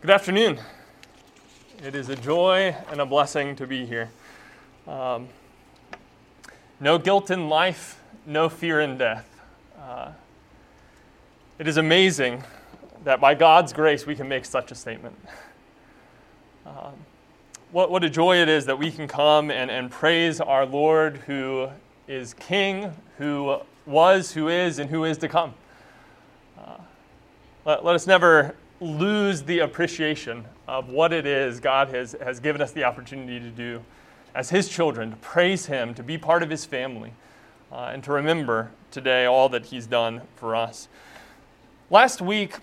Good afternoon. It is a joy and a blessing to be here. Um, no guilt in life, no fear in death. Uh, it is amazing that by God's grace we can make such a statement. Um, what, what a joy it is that we can come and, and praise our Lord who is King, who was, who is, and who is to come. Uh, let, let us never lose the appreciation of what it is God has, has given us the opportunity to do as His children, to praise Him, to be part of His family, uh, and to remember today all that He's done for us. Last week,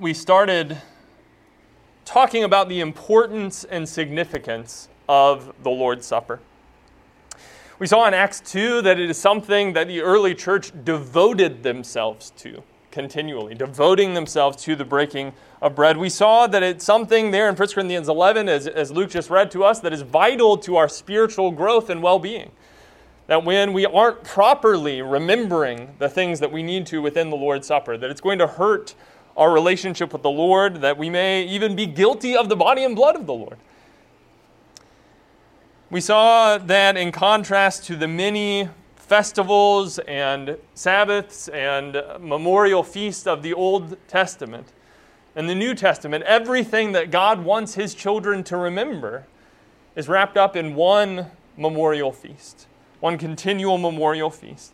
we started talking about the importance and significance of the Lord's Supper. We saw in Acts 2 that it is something that the early church devoted themselves to continually, devoting themselves to the breaking of bread. We saw that it's something there in 1 Corinthians 11, as, as Luke just read to us, that is vital to our spiritual growth and well being. That when we aren't properly remembering the things that we need to within the Lord's Supper, that it's going to hurt our relationship with the Lord, that we may even be guilty of the body and blood of the Lord. We saw that in contrast to the many festivals and Sabbaths and memorial feasts of the Old Testament and the New Testament, everything that God wants His children to remember is wrapped up in one memorial feast, one continual memorial feast.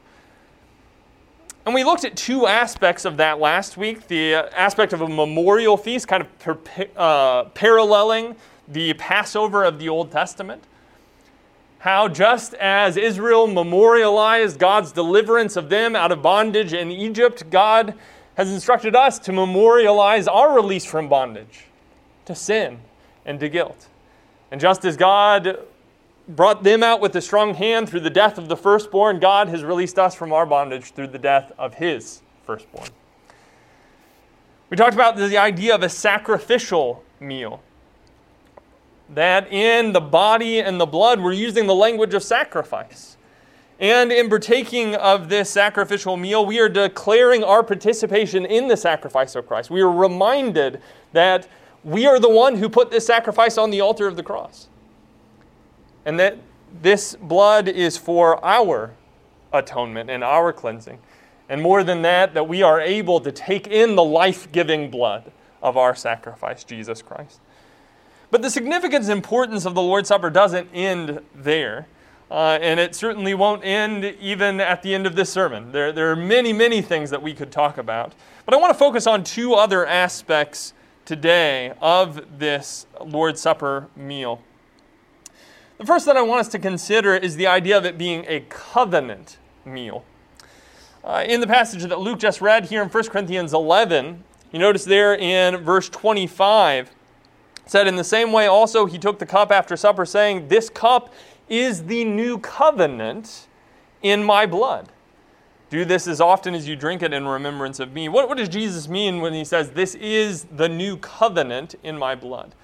And we looked at two aspects of that last week the aspect of a memorial feast, kind of per- uh, paralleling the Passover of the Old Testament how just as Israel memorialized God's deliverance of them out of bondage in Egypt, God has instructed us to memorialize our release from bondage to sin and to guilt. And just as God brought them out with a strong hand through the death of the firstborn, God has released us from our bondage through the death of his firstborn. We talked about the idea of a sacrificial meal that in the body and the blood we're using the language of sacrifice. And in partaking of this sacrificial meal, we are declaring our participation in the sacrifice of Christ. We are reminded that we are the one who put this sacrifice on the altar of the cross. And that this blood is for our atonement and our cleansing. And more than that, that we are able to take in the life giving blood of our sacrifice, Jesus Christ. But the significance and importance of the Lord's Supper doesn't end there. Uh, and it certainly won't end even at the end of this sermon. There, there are many, many things that we could talk about. But I want to focus on two other aspects today of this Lord's Supper meal. The first that I want us to consider is the idea of it being a covenant meal. Uh, in the passage that Luke just read here in 1 Corinthians 11, you notice there in verse 25, said, In the same way, also, he took the cup after supper, saying, This cup is the new covenant in my blood. Do this as often as you drink it in remembrance of me. What, what does Jesus mean when he says, This is the new covenant in my blood?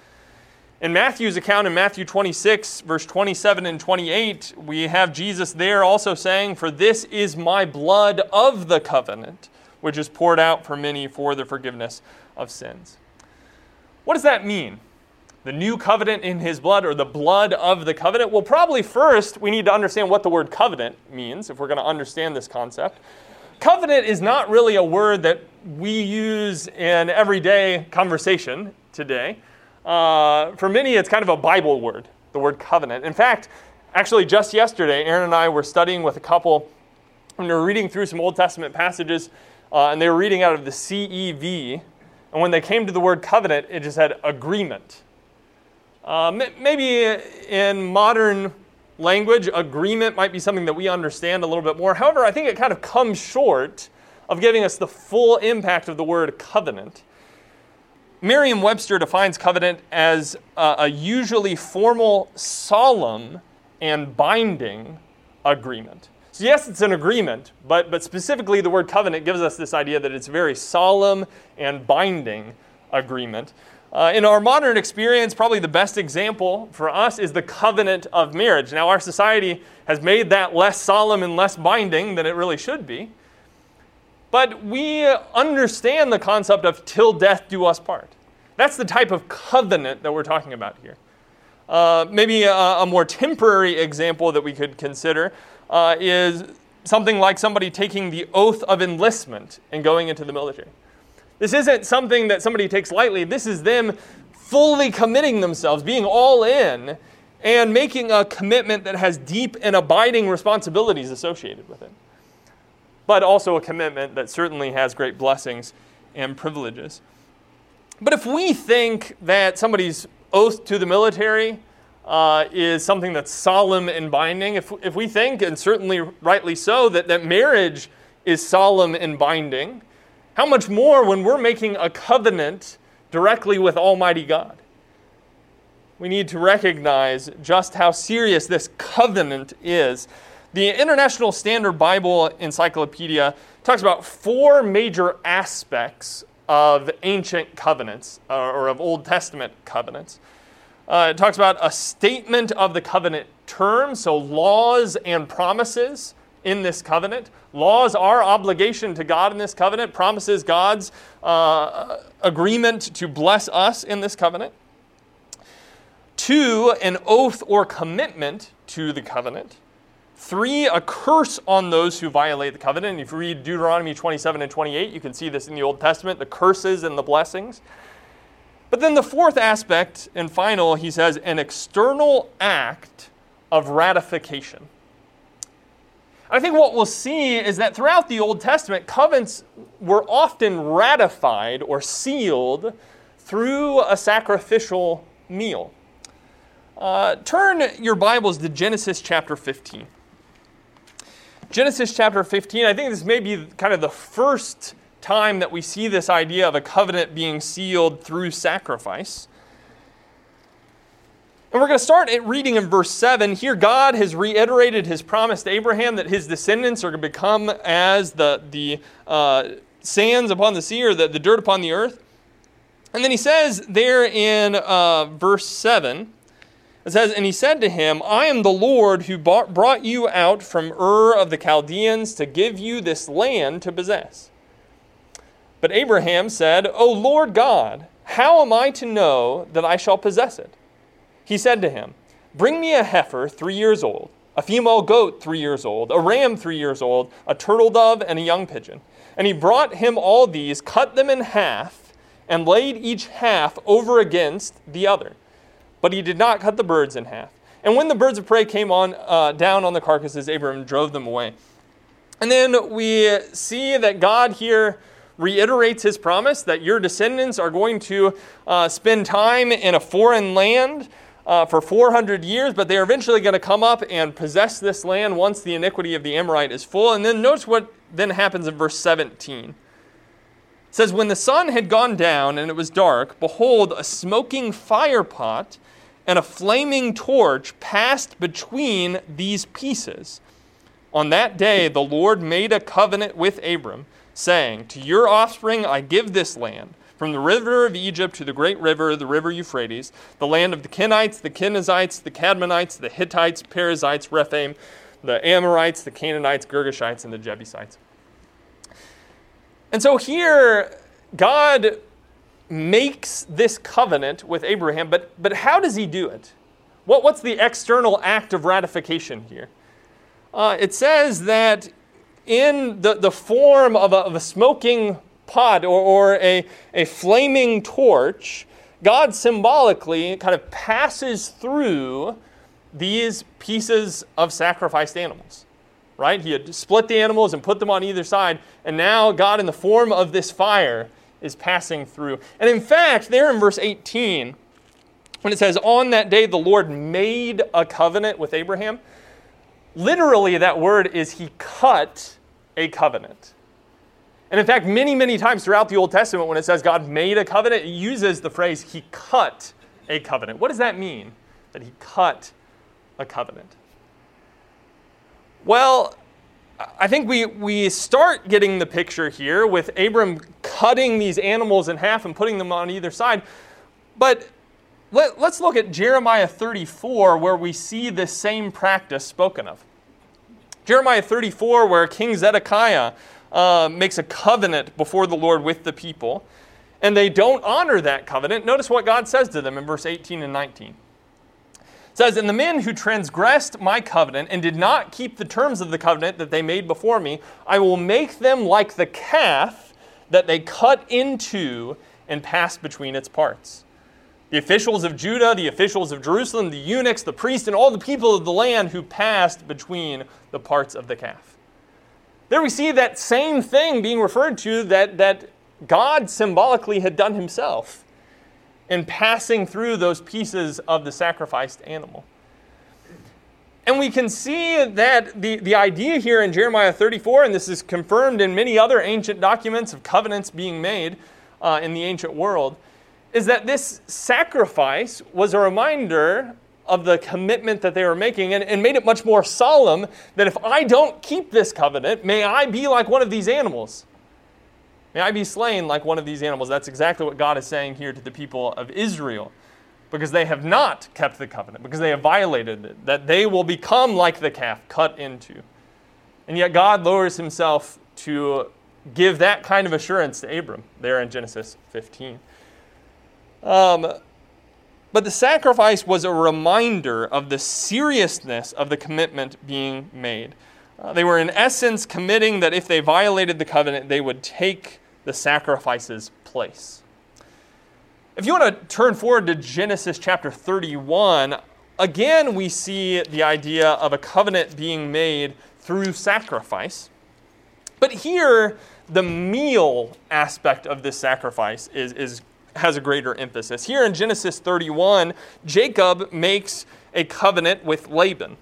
In Matthew's account, in Matthew 26, verse 27 and 28, we have Jesus there also saying, For this is my blood of the covenant, which is poured out for many for the forgiveness of sins. What does that mean? The new covenant in his blood or the blood of the covenant? Well, probably first we need to understand what the word covenant means if we're going to understand this concept. Covenant is not really a word that we use in everyday conversation today. Uh, for many, it's kind of a Bible word, the word covenant. In fact, actually, just yesterday, Aaron and I were studying with a couple, and they were reading through some Old Testament passages, uh, and they were reading out of the CEV. And when they came to the word covenant, it just had agreement. Uh, maybe in modern language, agreement might be something that we understand a little bit more. However, I think it kind of comes short of giving us the full impact of the word covenant. Merriam Webster defines covenant as a, a usually formal, solemn, and binding agreement. So, yes, it's an agreement, but, but specifically the word covenant gives us this idea that it's a very solemn and binding agreement. Uh, in our modern experience, probably the best example for us is the covenant of marriage. Now, our society has made that less solemn and less binding than it really should be. But we understand the concept of till death do us part. That's the type of covenant that we're talking about here. Uh, maybe a, a, more temporary example that we could consider uh, is something like somebody taking the oath of enlistment and going into the military. This isn't something that somebody takes lightly. This is them fully committing themselves, being all in, and making a commitment that has deep and abiding responsibilities associated with it. But also a commitment that certainly has great blessings and privileges. But if we think that somebody's oath to the military uh, is something that's solemn and binding, if, if we think, and certainly rightly so, that, that marriage is solemn and binding, how much more when we're making a covenant directly with Almighty God? We need to recognize just how serious this covenant is. The International Standard Bible Encyclopedia talks about four major aspects of ancient covenants uh, or of Old Testament covenants. Uh, it talks about a statement of the covenant terms, so laws and promises in this covenant. Laws are obligation to God in this covenant, promises God's uh, agreement to bless us in this covenant. Two, an oath or commitment to the covenant. Three, a curse on those who violate the covenant. And if you read Deuteronomy 27 and 28, you can see this in the Old Testament the curses and the blessings. But then the fourth aspect and final, he says, an external act of ratification. I think what we'll see is that throughout the Old Testament, covenants were often ratified or sealed through a sacrificial meal. Uh, turn your Bibles to Genesis chapter 15. Genesis chapter 15, I think this may be kind of the first time that we see this idea of a covenant being sealed through sacrifice. And we're going to start at reading in verse 7. Here, God has reiterated his promise to Abraham that his descendants are going to become as the, the uh, sands upon the sea or the, the dirt upon the earth. And then he says there in uh, verse 7, it says, And he said to him, I am the Lord who brought you out from Ur of the Chaldeans to give you this land to possess. But Abraham said, O Lord God, how am I to know that I shall possess it? He said to him, Bring me a heifer three years old, a female goat three years old, a ram three years old, a turtle dove, and a young pigeon. And he brought him all these, cut them in half, and laid each half over against the other. But he did not cut the birds in half. And when the birds of prey came on uh, down on the carcasses, Abraham drove them away. And then we see that God here reiterates his promise that your descendants are going to uh, spend time in a foreign land uh, for 400 years, but they are eventually going to come up and possess this land once the iniquity of the Amorite is full. And then notice what then happens in verse 17. It says, When the sun had gone down and it was dark, behold, a smoking fire pot and a flaming torch passed between these pieces. On that day, the Lord made a covenant with Abram saying, To your offspring I give this land, from the river of Egypt to the great river, the river Euphrates, the land of the Kenites, the Kenizzites, the Cadmonites, the Hittites, Perizzites, Rephaim, the Amorites, the Canaanites, Girgashites, and the Jebusites. And so here, God makes this covenant with Abraham, but, but how does he do it? What, what's the external act of ratification here? Uh, it says that in the, the form of a, of a smoking pot or, or a, a flaming torch, God symbolically kind of passes through these pieces of sacrificed animals. Right? He had split the animals and put them on either side, and now God, in the form of this fire, is passing through. And in fact, there in verse 18, when it says, On that day the Lord made a covenant with Abraham, literally that word is he cut a covenant. And in fact, many, many times throughout the Old Testament, when it says God made a covenant, it uses the phrase he cut a covenant. What does that mean? That he cut a covenant? Well, I think we, we start getting the picture here with Abram cutting these animals in half and putting them on either side. But let, us look at Jeremiah 34, where we see this same practice spoken of. Jeremiah 34, where King Zedekiah uh, makes a covenant before the Lord with the people. and they don't honor that covenant, notice what God says to them in verse 18 and 19. It says, And the men who transgressed my covenant and did not keep the terms of the covenant that they made before me, I will make them like the calf that they cut into and passed between its parts. The officials of Judah, the officials of Jerusalem, the eunuchs, the priests, and all the people of the land who passed between the parts of the calf. There we see that same thing being referred to that, that God symbolically had done himself in passing through those pieces of the sacrificed animal. And we can see that the, the idea here in Jeremiah 34, and this is confirmed in many other ancient documents of covenants being made uh, in the ancient world, is that this sacrifice was a reminder of the commitment that they were making and, and made it much more solemn that if I don't keep this covenant, may I be like one of these animals. May I be slain like one of these animals. That's exactly what God is saying here to the people of Israel. Because they have not kept the covenant, because they have violated it, that they will become like the calf cut into. And yet God lowers himself to give that kind of assurance to Abram there in Genesis 15. Um, but the sacrifice was a reminder of the seriousness of the commitment being made. Uh, they were, in essence, committing that if they violated the covenant, they would take the sacrifice's place. If you want to turn forward to Genesis chapter 31, again we see the idea of a covenant being made through sacrifice. But here, the meal aspect of this sacrifice is, is, has a greater emphasis. Here in Genesis 31, Jacob makes a covenant with Laban.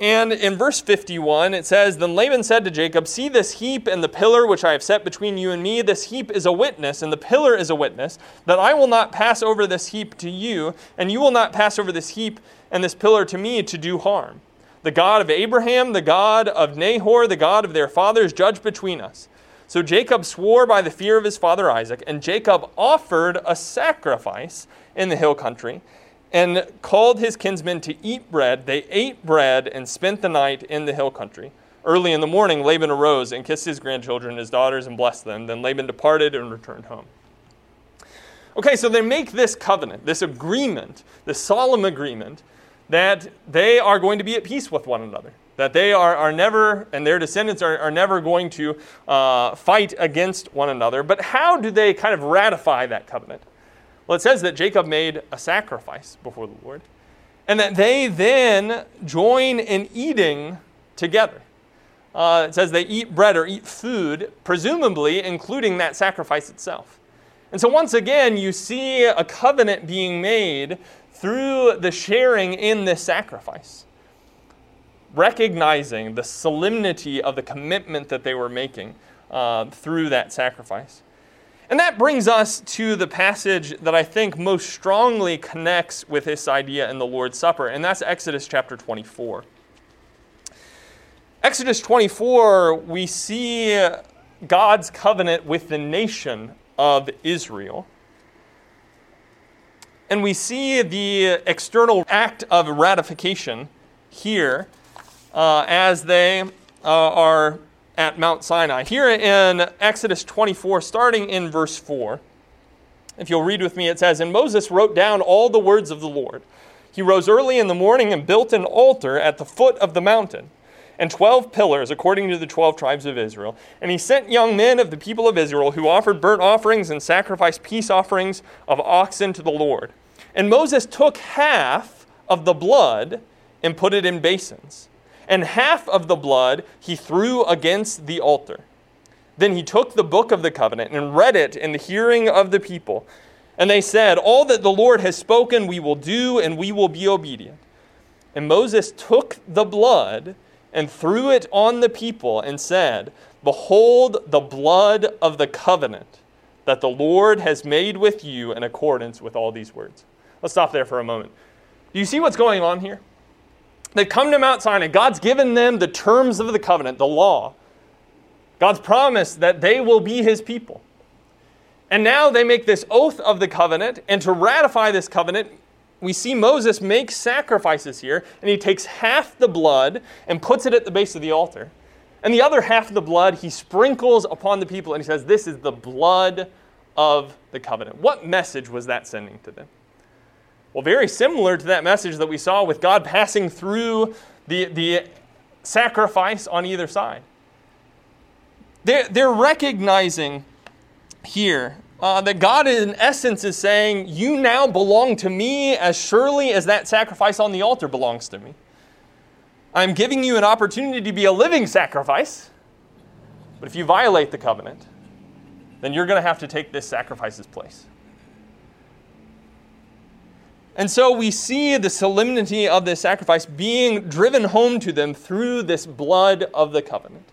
And in verse 51, it says Then Laban said to Jacob, See this heap and the pillar which I have set between you and me. This heap is a witness, and the pillar is a witness, that I will not pass over this heap to you, and you will not pass over this heap and this pillar to me to do harm. The God of Abraham, the God of Nahor, the God of their fathers, judge between us. So Jacob swore by the fear of his father Isaac, and Jacob offered a sacrifice in the hill country and called his kinsmen to eat bread. They ate bread and spent the night in the hill country. Early in the morning, Laban arose and kissed his grandchildren and his daughters and blessed them. Then Laban departed and returned home. Okay, so they make this covenant, this agreement, this solemn agreement, that they are going to be at peace with one another. That they are, are never, and their descendants are, are never going to uh, fight against one another. But how do they kind of ratify that covenant? Well, it says that Jacob made a sacrifice before the Lord, and that they then join in eating together. Uh, it says they eat bread or eat food, presumably including that sacrifice itself. And so, once again, you see a covenant being made through the sharing in this sacrifice, recognizing the solemnity of the commitment that they were making uh, through that sacrifice. And that brings us to the passage that I think most strongly connects with this idea in the Lord's Supper, and that's Exodus chapter 24. Exodus 24, we see God's covenant with the nation of Israel. And we see the external act of ratification here uh, as they uh, are at Mount Sinai. Here in Exodus 24, starting in verse 4, if you'll read with me, it says, And Moses wrote down all the words of the Lord. He rose early in the morning and built an altar at the foot of the mountain, and twelve pillars according to the twelve tribes of Israel. And he sent young men of the people of Israel who offered burnt offerings and sacrificed peace offerings of oxen to the Lord. And Moses took half of the blood and put it in basins and half of the blood he threw against the altar. Then he took the book of the covenant and read it in the hearing of the people. And they said, All that the Lord has spoken we will do, and we will be obedient. And Moses took the blood and threw it on the people and said, Behold the blood of the covenant that the Lord has made with you in accordance with all these words. Let's stop there for a moment. Do you see what's going on here? They come to Mount Sinai. God's given them the terms of the covenant, the law. God's promised that they will be his people. And now they make this oath of the covenant, and to ratify this covenant, we see Moses make sacrifices here, and he takes half the blood and puts it at the base of the altar. And the other half of the blood he sprinkles upon the people, and he says, This is the blood of the covenant. What message was that sending to them? Well, very similar to that message that we saw with God passing through the, the sacrifice on either side. They're, they're recognizing here uh, that God, in essence, is saying, You now belong to me as surely as that sacrifice on the altar belongs to me. I'm giving you an opportunity to be a living sacrifice, but if you violate the covenant, then you're going to have to take this sacrifice's place. And so we see the solemnity of this sacrifice being driven home to them through this blood of the covenant.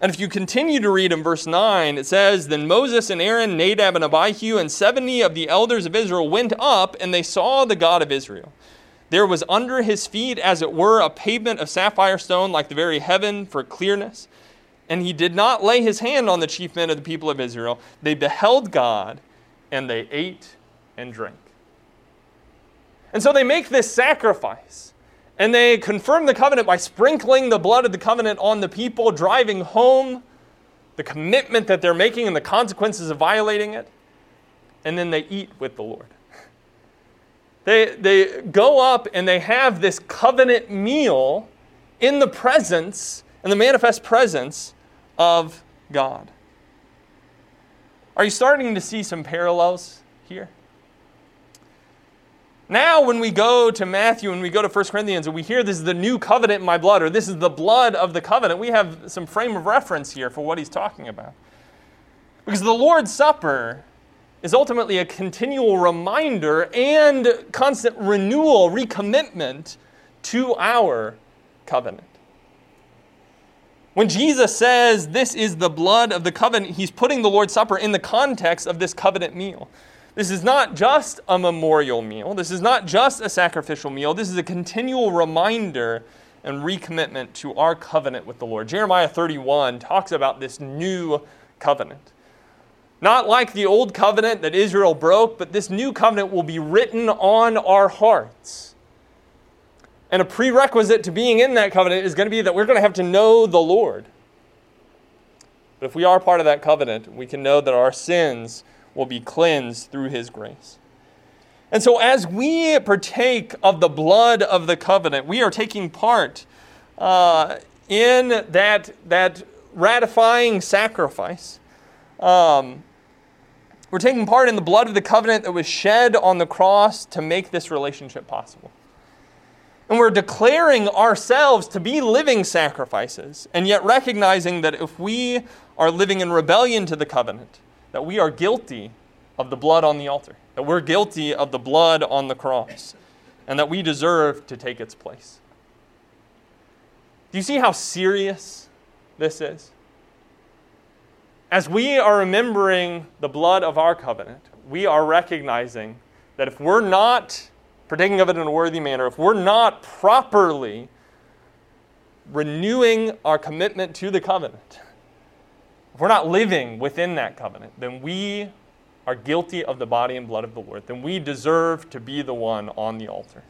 And if you continue to read in verse 9, it says Then Moses and Aaron, Nadab and Abihu, and 70 of the elders of Israel went up, and they saw the God of Israel. There was under his feet, as it were, a pavement of sapphire stone, like the very heaven for clearness. And he did not lay his hand on the chief men of the people of Israel. They beheld God, and they ate and drink. And so they make this sacrifice. And they confirm the covenant by sprinkling the blood of the covenant on the people, driving home the commitment that they're making and the consequences of violating it. And then they eat with the Lord. They, they go up and they have this covenant meal in the presence, in the manifest presence of God. Are you starting to see some parallels here? Now, when we go to Matthew and we go to 1 Corinthians and we hear this is the new covenant in my blood, or this is the blood of the covenant, we have some frame of reference here for what he's talking about. Because the Lord's Supper is ultimately a continual reminder and constant renewal, recommitment to our covenant. When Jesus says this is the blood of the covenant, he's putting the Lord's Supper in the context of this covenant meal. This is not just a memorial meal. This is not just a sacrificial meal. This is a continual reminder and recommitment to our covenant with the Lord. Jeremiah 31 talks about this new covenant. Not like the old covenant that Israel broke, but this new covenant will be written on our hearts. And a prerequisite to being in that covenant is going to be that we're going to have to know the Lord. But if we are part of that covenant, we can know that our sins will be cleansed through his grace. And so, as we partake of the blood of the covenant, we are taking part uh, in that, that ratifying sacrifice. Um, we're taking part in the blood of the covenant that was shed on the cross to make this relationship possible. And we're declaring ourselves to be living sacrifices, and yet recognizing that if we are living in rebellion to the covenant, that we are guilty of the blood on the altar, that we're guilty of the blood on the cross, and that we deserve to take its place. Do you see how serious this is? As we are remembering the blood of our covenant, we are recognizing that if we're not partaking of it in a worthy manner, if we're not properly renewing our commitment to the covenant, if we're not living within that covenant, then we are guilty of the body and blood of the Lord. Then we deserve to be the one on the altar.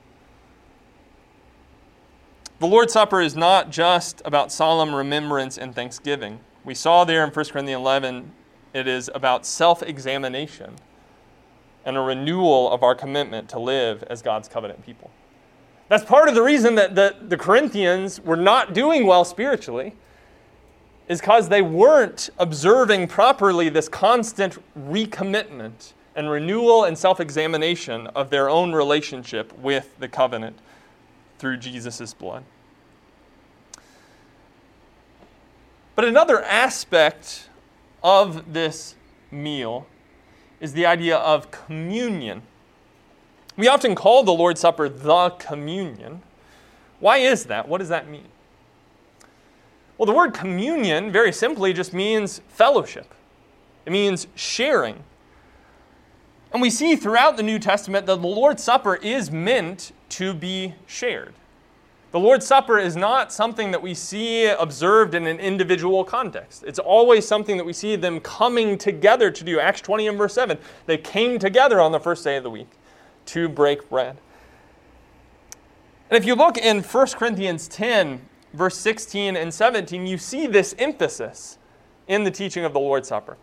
The Lord's Supper is not just about solemn remembrance and thanksgiving. We saw there in 1 Corinthians 11, it is about self examination and a renewal of our commitment to live as God's covenant people. That's part of the reason that the, the Corinthians were not doing well spiritually is because they weren't observing properly this constant recommitment and renewal and self examination of their own relationship with the covenant through Jesus' blood. But another aspect of this meal is the idea of communion. We often call the Lord's Supper the communion. Why is that? What does that mean? Well, the word communion, very simply, just means fellowship, it means sharing. And we see throughout the New Testament that the Lord's Supper is meant to be shared. The Lord's Supper is not something that we see observed in an individual context. It's always something that we see them coming together to do. Acts 20 and verse 7, they came together on the first day of the week to break bread. And if you look in 1 Corinthians 10, verse 16 and 17, you see this emphasis in the teaching of the Lord's Supper.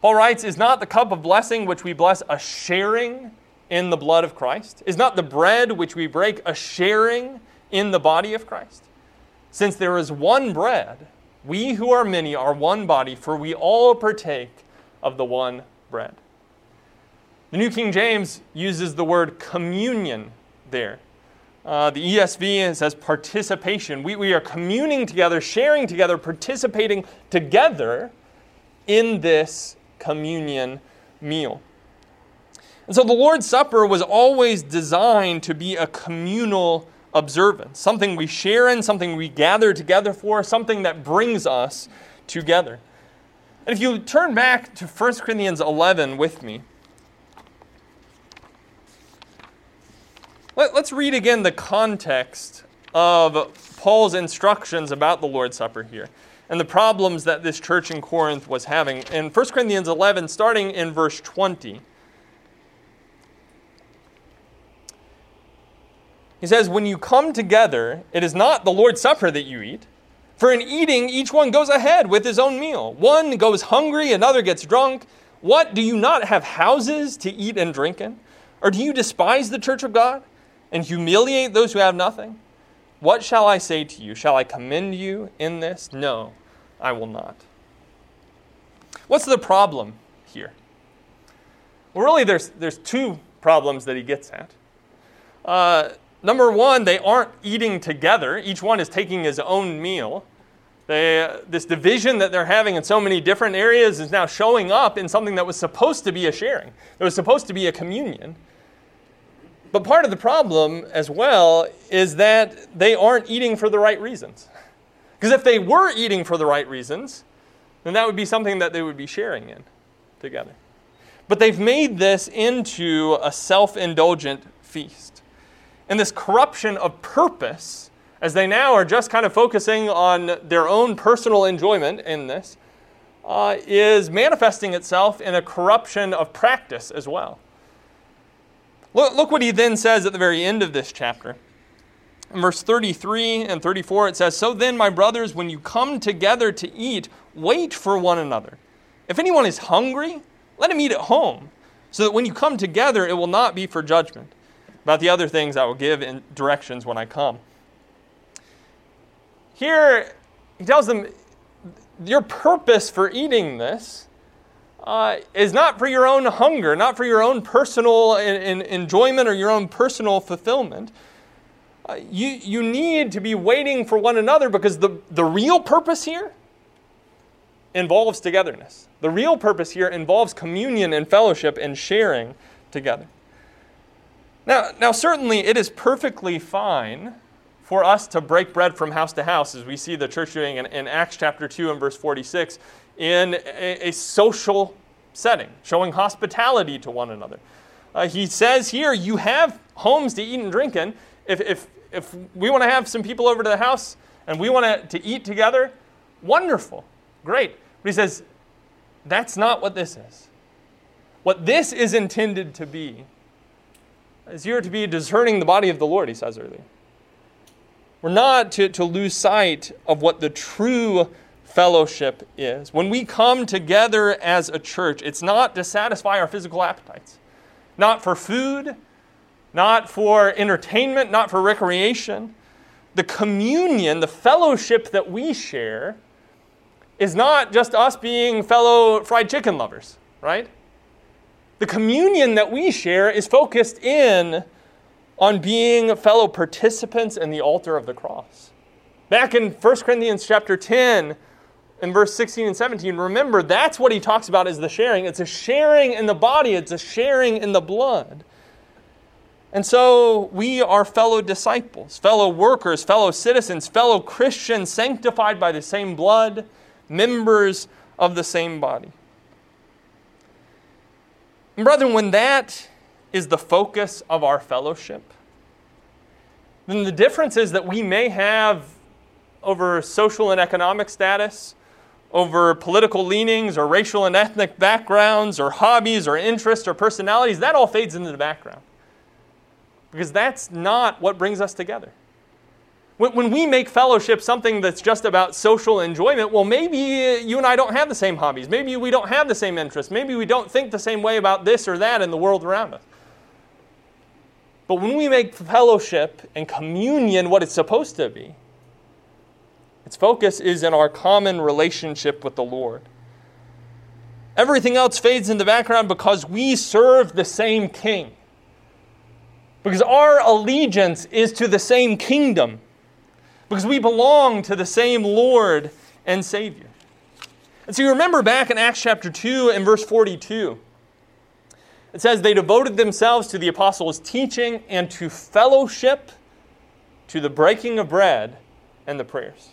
Paul writes, Is not the cup of blessing which we bless a sharing in the blood of Christ? Is not the bread which we break a sharing in the body of Christ? Since there is one bread, we who are many are one body, for we all partake of the one bread. The New King James uses the word communion there. Uh, the ESV says participation. We, we are communing together, sharing together, participating together in this communion meal. And so the Lord's Supper was always designed to be a communal observance, something we share in, something we gather together for, something that brings us together. And if you turn back to 1 Corinthians 11 with me, let, us read again the context of Paul's instructions about the Lord's Supper here and the problems that this church in Corinth was having. In 1 Corinthians 11, starting in verse 20, he says, When you come together, it is not the Lord's Supper that you eat. For in eating, each one goes ahead with his own meal. One goes hungry, another gets drunk. What? Do you not have houses to eat and drink in? Or do you despise the church of God and humiliate those who have nothing? What shall I say to you? Shall I commend you in this? No. I will not. What's the problem here? Well, really, there's, there's two problems that he gets at. Uh, number one, they aren't eating together, each one is taking his own meal. They, this division that they're having in so many different areas is now showing up in something that was supposed to be a sharing, it was supposed to be a communion. But part of the problem as well is that they aren't eating for the right reasons. Because if they were eating for the right reasons, then that would be something that they would be sharing in together. But they've made this into a self indulgent feast. And this corruption of purpose, as they now are just kind of focusing on their own personal enjoyment in this, uh, is manifesting itself in a corruption of practice as well. Look, look what he then says at the very end of this chapter. In verse 33 and 34, it says, So then, my brothers, when you come together to eat, wait for one another. If anyone is hungry, let him eat at home, so that when you come together, it will not be for judgment. About the other things, I will give in directions when I come. Here, he tells them, Your purpose for eating this uh, is not for your own hunger, not for your own personal in, in enjoyment or your own personal fulfillment uh, you, you need to be waiting for one another because the, the real purpose here involves togetherness. The real purpose here involves communion and fellowship and sharing together. Now, now, certainly it is perfectly fine for us to break bread from house to house, as we see the church doing in, in Acts chapter 2 and verse 46, in a, a social setting, showing hospitality to one another. Uh, he says here, you have homes to eat and drink in. If, if, if we want to have some people over to the house and we want to eat together, wonderful, great. But he says, that's not what this is. What this is intended to be is you're to be discerning the body of the Lord, he says earlier. We're not to, to lose sight of what the true fellowship is. When we come together as a church, it's not to satisfy our physical appetites, not for food, not for entertainment, not for recreation. The communion, the fellowship that we share, is not just us being fellow fried chicken lovers, right? The communion that we share is focused in on being fellow participants in the altar of the cross. Back in 1 Corinthians chapter 10, in verse 16 and 17, remember that's what he talks about is the sharing. It's a sharing in the body, it's a sharing in the blood. And so we are fellow disciples, fellow workers, fellow citizens, fellow Christians, sanctified by the same blood, members of the same body. And brethren, when that is the focus of our fellowship, then the difference is that we may have over social and economic status, over political leanings or racial and ethnic backgrounds or hobbies or interests or personalities, that all fades into the background because that's not what brings us together. When, we make fellowship something that's just about social enjoyment, well, maybe you and I don't have the same hobbies. Maybe we don't have the same interests. Maybe we don't think the same way about this or that in the world around us. But when we make fellowship and communion what it's supposed to be, its focus is in our common relationship with the Lord. Everything else fades in the background because we serve the same king. Because our allegiance is to the same kingdom. Because we belong to the same Lord and Savior. And so you remember back in Acts chapter 2 and verse 42. It says, They devoted themselves to the apostles' teaching and to fellowship, to the breaking of bread and the prayers.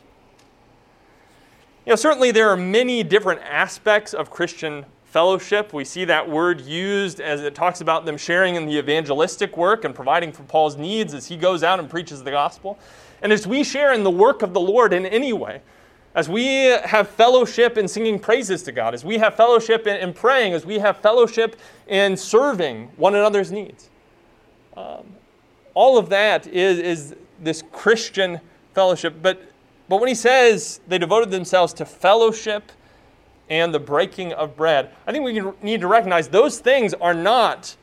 You know, certainly there are many different aspects of Christian fellowship. We see that word used as it talks about them sharing in the evangelistic work and providing for Paul's needs as he goes out and preaches the gospel. And as we share in the work of the Lord in any way, as we have fellowship in singing praises to God, as we have fellowship in, in praying, as we have fellowship in serving one another's needs. Um, all of that is, is this Christian fellowship. But, but when he says they devoted themselves to fellowship and the breaking of bread. I think we need to recognize those things are not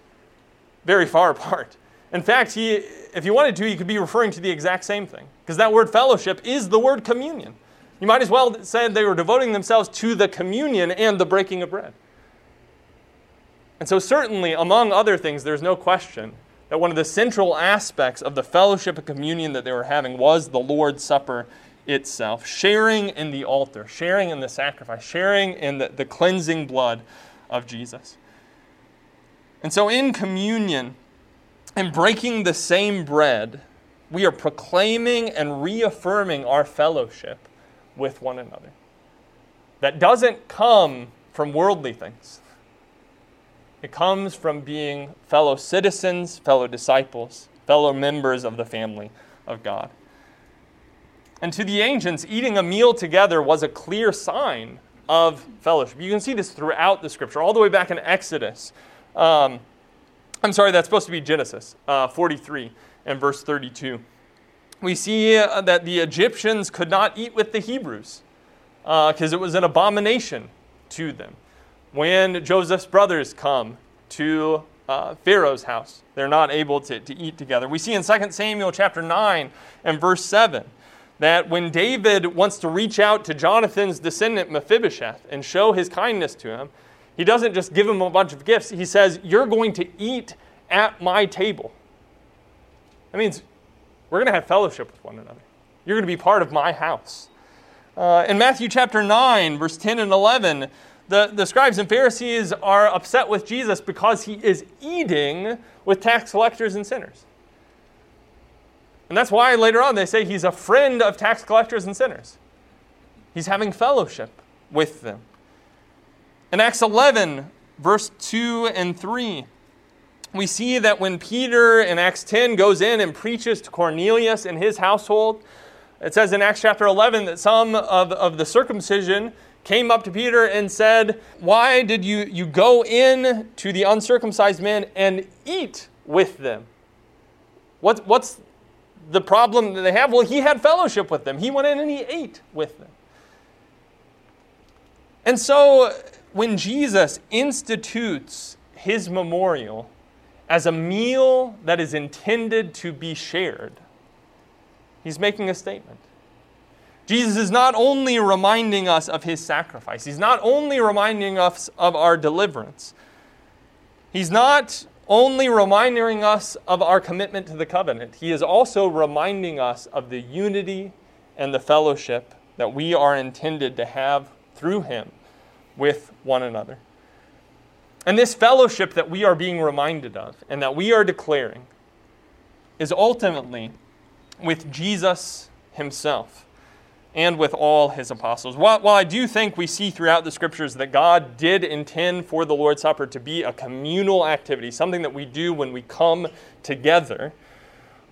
very far apart. In fact, he, if you wanted to, you could be referring to the exact same thing, because that word fellowship is the word communion. You might as well say they were devoting themselves to the communion and the breaking of bread. And so, certainly, among other things, there's no question that one of the central aspects of the fellowship and communion that they were having was the Lord's Supper itself, sharing in the altar, sharing in the sacrifice, sharing in the, the cleansing blood of Jesus. And so, in communion and breaking the same bread, we are proclaiming and reaffirming our fellowship with one another. That doesn't come from worldly things. It comes from being fellow citizens, fellow disciples, fellow members of the family of God. And to the ancients, eating a meal together was a clear sign of fellowship. You can see this throughout the scripture, all the way back in Exodus. Um, I'm sorry, that's supposed to be Genesis uh, 43 and verse 32. We see uh, that the Egyptians could not eat with the Hebrews because uh, it was an abomination to them. When Joseph's brothers come to uh, Pharaoh's house, they're not able to, to eat together. We see in 2 Samuel chapter 9 and verse 7 that when David wants to reach out to Jonathan's descendant Mephibosheth and show his kindness to him, he doesn't just give him a bunch of gifts. He says, You're going to eat at my table. That means we're going to have fellowship with one another. You're going to be part of my house. Uh, in Matthew chapter 9, verse 10 and 11, the, the scribes and Pharisees are upset with Jesus because he is eating with tax collectors and sinners. And that's why later on they say he's a friend of tax collectors and sinners. He's having fellowship with them. In Acts 11, verse 2 and 3, we see that when Peter in Acts 10 goes in and preaches to Cornelius and his household, it says in Acts chapter 11 that some of, of the circumcision came up to Peter and said, Why did you, you go in to the uncircumcised men and eat with them? What, what's the problem that they have? Well, he had fellowship with them. He went in and he ate with them. And so when Jesus institutes his memorial as a meal that is intended to be shared, he's making a statement. Jesus is not only reminding us of his sacrifice, he's not only reminding us of our deliverance, he's not only reminding us of our commitment to the covenant, he is also reminding us of the unity and the fellowship that we are intended to have through him with one another. And this fellowship that we are being reminded of and that we are declaring is ultimately with Jesus himself and with all his apostles. While, while, I do think we see throughout the scriptures that God did intend for the Lord's Supper to be a communal activity, something that we do when we come together,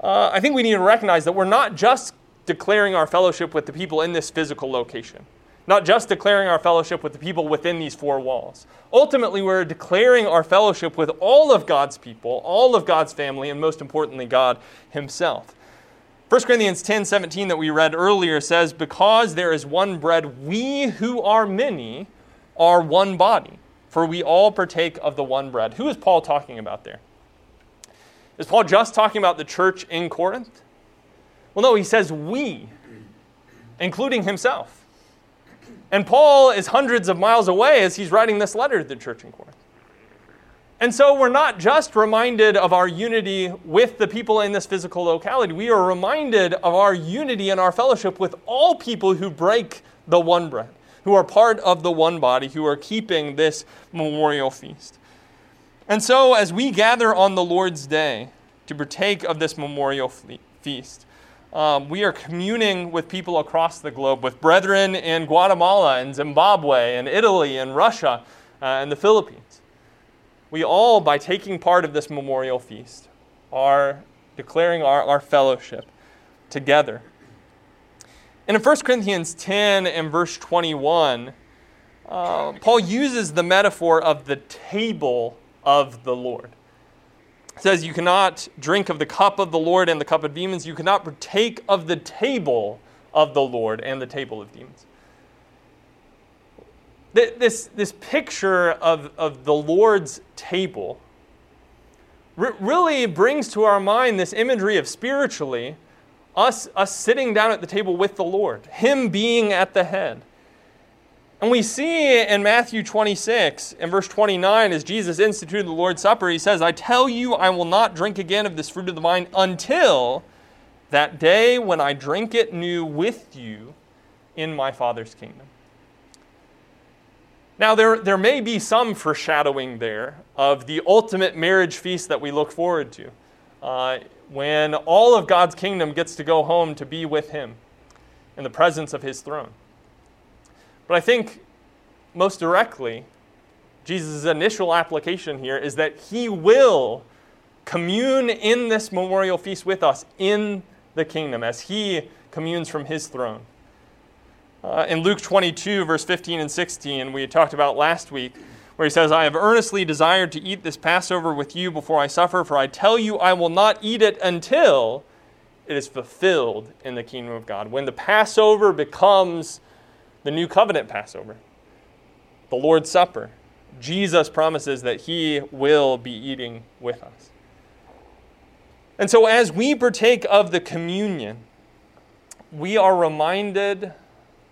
uh, I think we need to recognize that we're not just declaring our fellowship with the people in this physical location, not just declaring our fellowship with the people within these four walls. Ultimately, we're declaring our fellowship with all of God's people, all of God's family, and most importantly, God Himself. 1 Corinthians 10 17 that we read earlier says, Because there is one bread, we who are many are one body, for we all partake of the one bread. Who is Paul talking about there? Is Paul just talking about the church in Corinth? Well, no, he says we, including himself. And Paul is hundreds of miles away as he's writing this letter to the church in Corinth. And so we're not just reminded of our unity with the people in this physical locality, we are reminded of our unity and our fellowship with all people who break the one bread, who are part of the one body, who are keeping this memorial feast. And so, as we gather on the Lord's Day to partake of this memorial feast, um, we are communing with people across the globe, with brethren in Guatemala and Zimbabwe and Italy and Russia uh, and the Philippines we all, by taking part of this memorial feast, are declaring our, our fellowship together. And in 1 Corinthians 10 and verse 21, uh, Paul uses the metaphor of the table of the Lord. It says, You cannot drink of the cup of the Lord and the cup of demons. You cannot partake of the table of the Lord and the table of demons this, this picture of, of the Lord's table really brings to our mind this imagery of spiritually us, us sitting down at the table with the Lord, Him being at the head. And we see in Matthew 26, in verse 29, as Jesus instituted the Lord's Supper, He says, I tell you, I will not drink again of this fruit of the vine until that day when I drink it new with you in my Father's kingdom. Now, there, there may be some foreshadowing there of the ultimate marriage feast that we look forward to, uh, when all of God's kingdom gets to go home to be with Him in the presence of His throne. But I think most directly, Jesus' initial application here is that He will commune in this memorial feast with us in the kingdom as He communes from His throne. Uh, in Luke 22, verse 15 and 16, we talked about last week, where he says, I have earnestly desired to eat this Passover with you before I suffer, for I tell you, I will not eat it until it is fulfilled in the kingdom of God. When the Passover becomes the new covenant Passover, the Lord's Supper, Jesus promises that he will be eating with us. And so, as we partake of the communion, we are reminded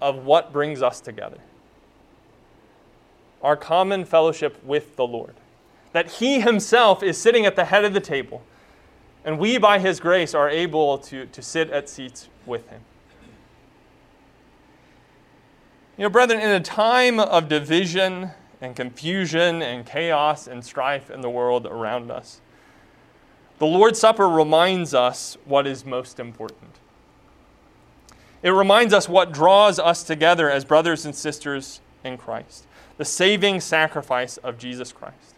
of what brings us together our common fellowship with the Lord. That He Himself is sitting at the head of the table, and we, by His grace, are able to, to sit at seats with Him. You know, brethren, in a time of division and confusion and chaos and strife in the world around us, the Lord's Supper reminds us what is most important. It reminds us what draws us together as brothers and sisters in Christ the saving sacrifice of Jesus Christ.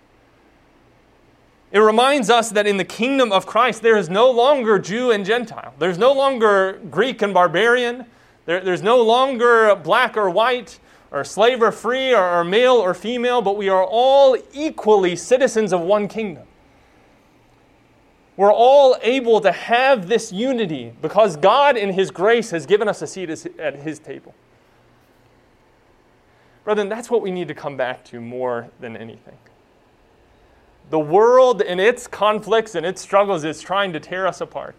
It reminds us that in the kingdom of Christ, there is no longer Jew and Gentile. There's no longer Greek and barbarian. There, there's no longer black or white, or slave or free, or, or male or female, but we are all equally citizens of one kingdom we're all able to have this unity because God, in His grace, has given us a seat at His table. Brethren, that's what we need to come back to more than anything. The world and its conflicts and its struggles is trying to tear us apart.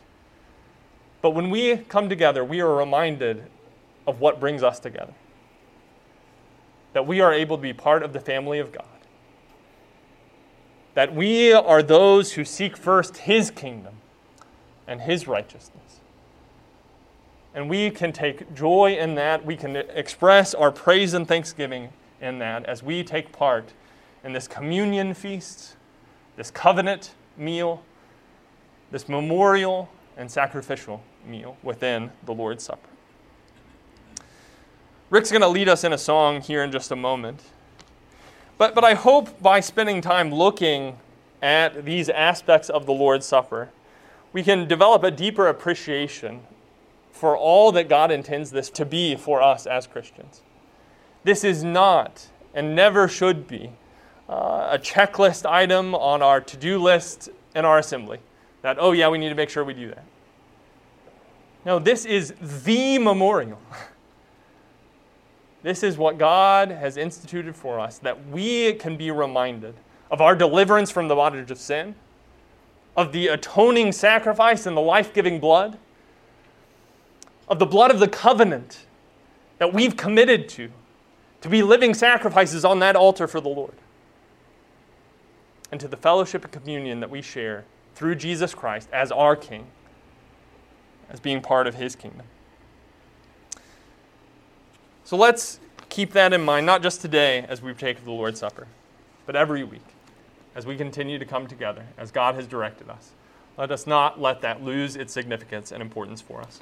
But when we come together, we are reminded of what brings us together. That we are able to be part of the family of God that we are those who seek first His kingdom and His righteousness. And we can take joy in that. We can express our praise and thanksgiving in that as we take part in this communion feast, this covenant meal, this memorial and sacrificial meal within the Lord's Supper. Rick's going to lead us in a song here in just a moment. But, but I hope by spending time looking at these aspects of the Lord's Supper, we can develop a deeper appreciation for all that God intends this to be for us as Christians. This is not and never should be uh, a checklist item on our to do list in our assembly that, oh, yeah, we need to make sure we do that. No, this is the memorial. This is what God has instituted for us that we can be reminded of our deliverance from the bondage of sin, of the atoning sacrifice and the life giving blood, of the blood of the covenant that we've committed to, to be living sacrifices on that altar for the Lord, and to the fellowship and communion that we share through Jesus Christ as our King, as being part of His kingdom. So let's keep that in mind, not just today as we take the Lord's Supper, but every week as we continue to come together as God has directed us. Let us not let that lose its significance and importance for us.